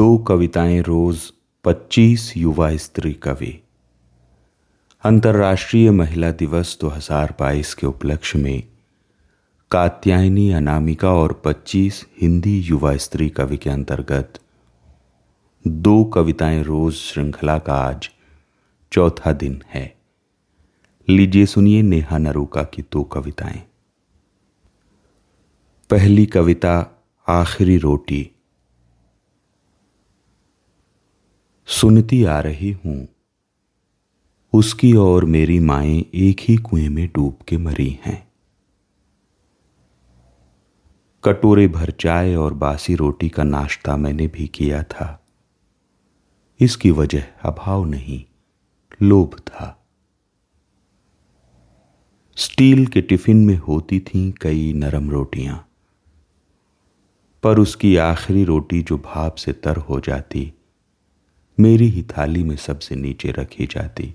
दो कविताएँ रोज 25 युवा स्त्री कवि। अंतर्राष्ट्रीय महिला दिवस 2022 के उपलक्ष्य में कात्यायनी अनामिका और 25 हिंदी युवा स्त्री कवि के अंतर्गत दो कविताएँ रोज श्रृंखला का आज चौथा दिन है। लीजिए सुनिए नेहा नरूका की दो कविताएँ। पहली कविता, आखिरी रोटी। सुनती आ रही हूँ। उसकी और मेरी माएँ एक ही कुएँ में डूब के मरी हैं। कटोरे भर चाय और बासी रोटी का नाश्ता मैंने भी किया था। इसकी वजह अभाव नहीं, लोभ था। स्टील के टिफ़िन में होती थीं कई नरम रोटियाँ, पर उसकी आखिरी रोटी जो भाप से तर हो जाती मेरी ही थाली में सबसे नीचे रखी जाती।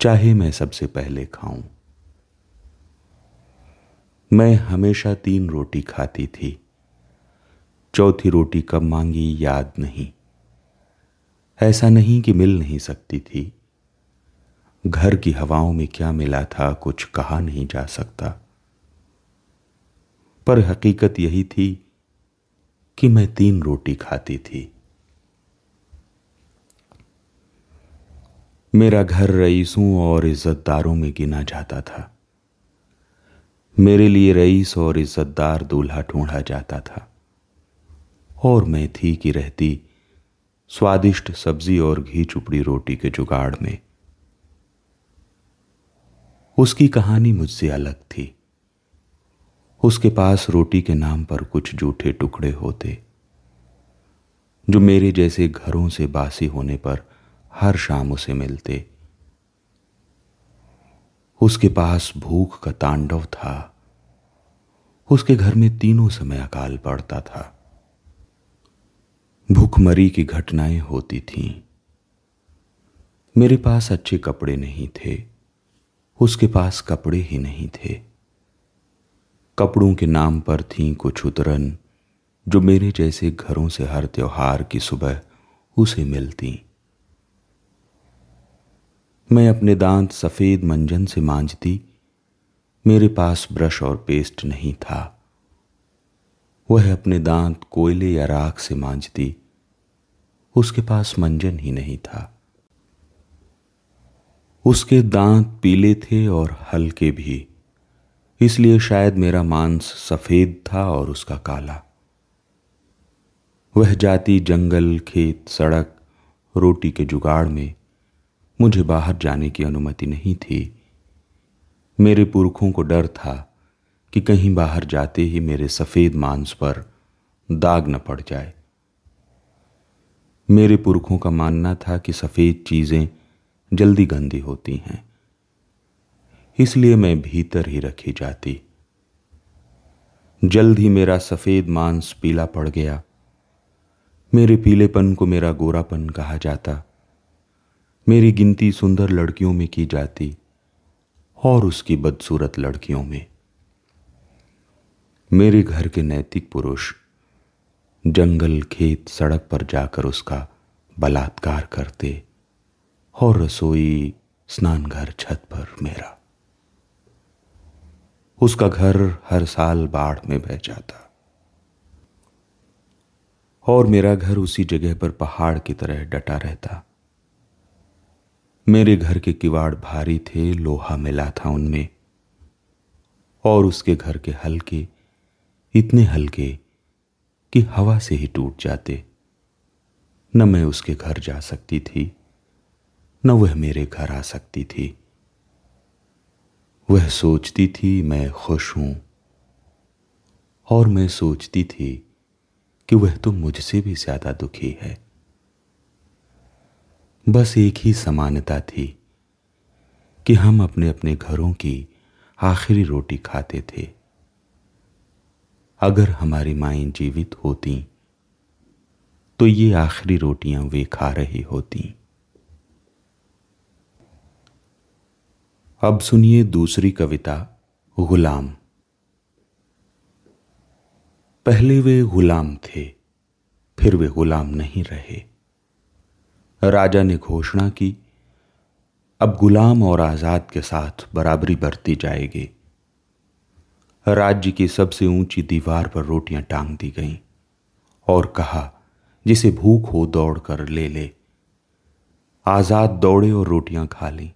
चाहे मैं सबसे पहले खाऊं। मैं हमेशा तीन रोटी खाती थी। चौथी रोटी कब मांगी याद नहीं। ऐसा नहीं कि मिल नहीं सकती थी। घर की हवाओं में क्या मिला था कुछ कहा नहीं जा सकता। पर हकीकत यही थी कि मैं तीन रोटी खाती थी। मेरा घर रईसों और इज्जतदारों में गिना जाता था। मेरे लिए रईस और इज्जतदार दूल्हा ढूंढा जाता था। और मैं थी कि रहती स्वादिष्ट सब्ज़ी और घी चुपड़ी रोटी के जुगाड़ में। उसकी कहानी मुझसे अलग थी। उसके पास रोटी के नाम पर कुछ जूठे टुकड़े होते, जो मेरे जैसे घरों से बासी होने पर हर शाम उसे मिलते। उसके पास भूख का तांडव था। उसके घर में तीनों समय अकाल पड़ता था। भूखमरी की घटनाएँ होती थीं। मेरे पास अच्छे कपड़े नहीं थे। उसके पास कपड़े ही नहीं थे। कपड़ों के नाम पर थीं कुछ उतरन, जो मेरे जैसे घरों से हर त्योहार की सुबह उसे मिलती। मैं अपने दांत सफ़ेद मंजन से मांझती मेरे पास ब्रश और पेस्ट नहीं था। वह अपने दांत कोयले या राख से मांझती उसके पास मंजन ही नहीं था। उसके दांत पीले थे और हल्के भी, इसलिए शायद मेरा मांस सफ़ेद था और उसका काला। वह जाती जंगल, खेत, सड़क, रोटी के जुगाड़ में मुझे बाहर जाने की अनुमति नहीं थी। मेरे पुरखों को डर था कि कहीं बाहर जाते ही मेरे सफ़ेद मांस पर दाग न पड़ जाए। मेरे पुरखों का मानना था कि सफ़ेद चीज़ें जल्दी गंदी होती हैं, इसलिए मैं भीतर ही रखी जाती। जल्द ही मेरा सफ़ेद मांस पीला पड़ गया। मेरे पीलेपन को मेरा गोरापन कहा जाता। मेरी गिनती सुंदर लड़कियों में की जाती और उसकी बदसूरत लड़कियों में। मेरे घर के नैतिक पुरुष जंगल, खेत, सड़क पर जाकर उसका बलात्कार करते और रसोई स्नान घर छत पर मेरा। उसका घर हर साल बाढ़ में बह जाता और मेरा घर उसी जगह पर पहाड़ की तरह डटा रहता। मेरे घर के किवाड़ भारी थे, लोहा मिला था उनमें। और उसके घर के हल्के, इतने हल्के कि हवा से ही टूट जाते। न मैं उसके घर जा सकती थी, न वह मेरे घर आ सकती थी। वह सोचती थी, मैं खुश हूँ। और मैं सोचती थी कि वह तो मुझसे भी ज़्यादा दुखी है। बस एक ही समानता थी कि हम अपने अपने घरों की आखिरी रोटी खाते थे। अगर हमारी माएँ जीवित होती तो ये आखिरी रोटियाँ वे खा रही होती। अब सुनिए दूसरी कविता, गुलाम। पहले वे गुलाम थे, फिर वे गुलाम नहीं रहे। राजा ने घोषणा की, अब गुलाम और आज़ाद के साथ बराबरी बरती जाएगी। राज्य की सबसे ऊँची दीवार पर रोटियाँ टांग दी गईं और कहा, जिसे भूख हो दौड़ कर ले ले। आज़ाद दौड़े और रोटियाँ खा ली।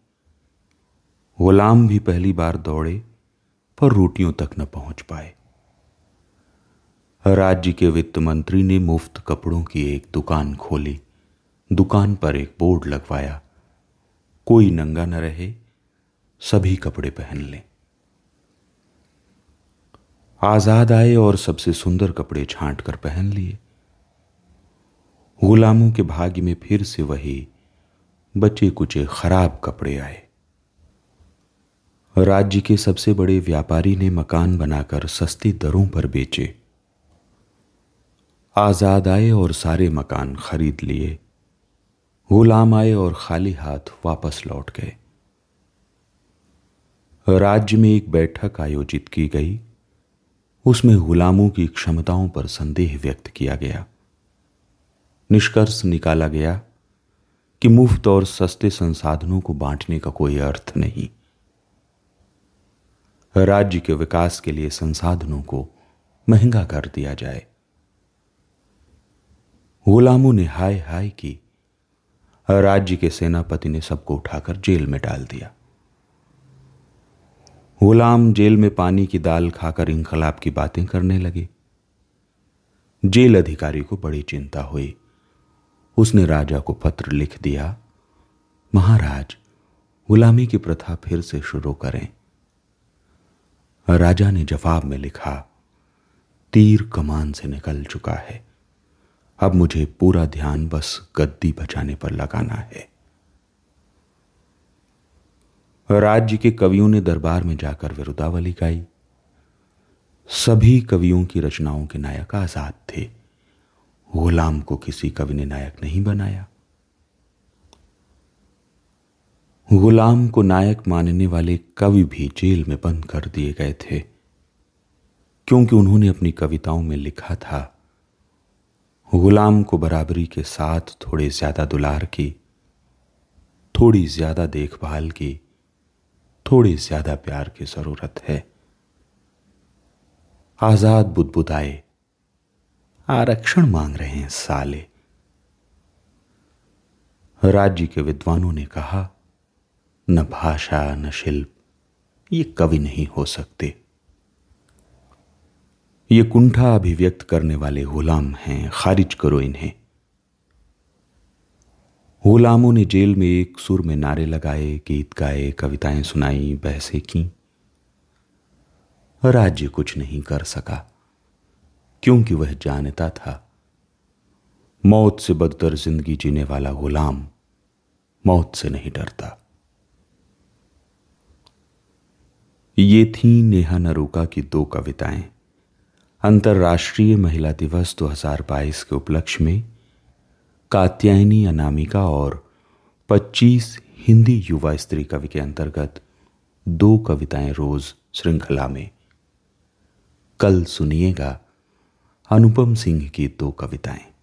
गुलाम भी पहली बार दौड़े, पर रोटियों तक न पहुँच पाए। राज्य के वित्त मंत्री ने मुफ़्त कपड़ों की एक दुकान खोली। दुकान पर एक बोर्ड लगवाया। कोई नंगा न रहे, सभी कपड़े पहन लें। आज़ाद आए और सबसे सुंदर कपड़े छांट कर पहन लिए। गुलामों के भाग्य में फिर से वही बचे कुचे खराब कपड़े आए। राज्य के सबसे बड़े व्यापारी ने मकान बनाकर सस्ती दरों पर बेचे। आज़ाद आए और सारे मकान खरीद लिए। गुलाम आए और खाली हाथ वापस लौट गए। राज्य में एक बैठक आयोजित की गई। उसमें गुलामों की क्षमताओं पर संदेह व्यक्त किया गया। निष्कर्ष निकाला गया कि मुफ़्त और सस्ते संसाधनों को बांटने का कोई अर्थ नहीं। राज्य के विकास के लिए संसाधनों को महँगा कर दिया जाए। गुलामों ने हाय हाय की राज्य के सेनापति ने सबको उठाकर जेल में डाल दिया। गुलाम जेल में पानी की दाल खाकर इंकलाब की बातें करने लगे। जेल अधिकारी को बड़ी चिंता हुई। उसने राजा को पत्र लिख दिया, महाराज, गुलामी की प्रथा फिर से शुरू करें। राजा ने जवाब में लिखा, तीर कमान से निकल चुका है। अब मुझे पूरा ध्यान बस गद्दी बचाने पर लगाना है। राज्य के कवियों ने दरबार में जाकर विरुदावली गाई। सभी कवियों की रचनाओं के नायक आज़ाद थे। गुलाम को किसी कवि ने नायक नहीं बनाया। गुलाम को नायक मानने वाले कवि भी जेल में बंद कर दिए गए थे, क्योंकि उन्होंने अपनी कविताओं में लिखा था गुलाम को बराबरी के साथ थोड़े ज़्यादा दुलार की, थोड़ी ज़्यादा देखभाल की, थोड़ी ज़्यादा प्यार की ज़रूरत है। आज़ाद बुदबुदाए, आरक्षण मांग रहे हैं साले। राज्य के विद्वानों ने कहा, न भाषा, न शिल्प, ये कवि नहीं हो सकते। ये कुंठा अभिव्यक्त करने वाले गुलाम हैं, खारिज करो इन्हें। गुलामों ने जेल में एक सुर में नारे लगाए, गीत गाए, कविताएँ सुनाई, बहसें की। राज्य कुछ नहीं कर सका, क्योंकि वह जानता था, मौत से बदतर ज़िंदगी जीने वाला गुलाम मौत से नहीं डरता। ये थी नेहा नरूका की दो कविताएँ। अंतर्राष्ट्रीय महिला दिवस 2022 के उपलक्ष्य में कात्यायनी अनामिका और 25 हिंदी युवा स्त्री कवि के अंतर्गत दो कविताएँ रोज श्रृंखला में। कल सुनिएगा अनुपम सिंह की दो कविताएँ।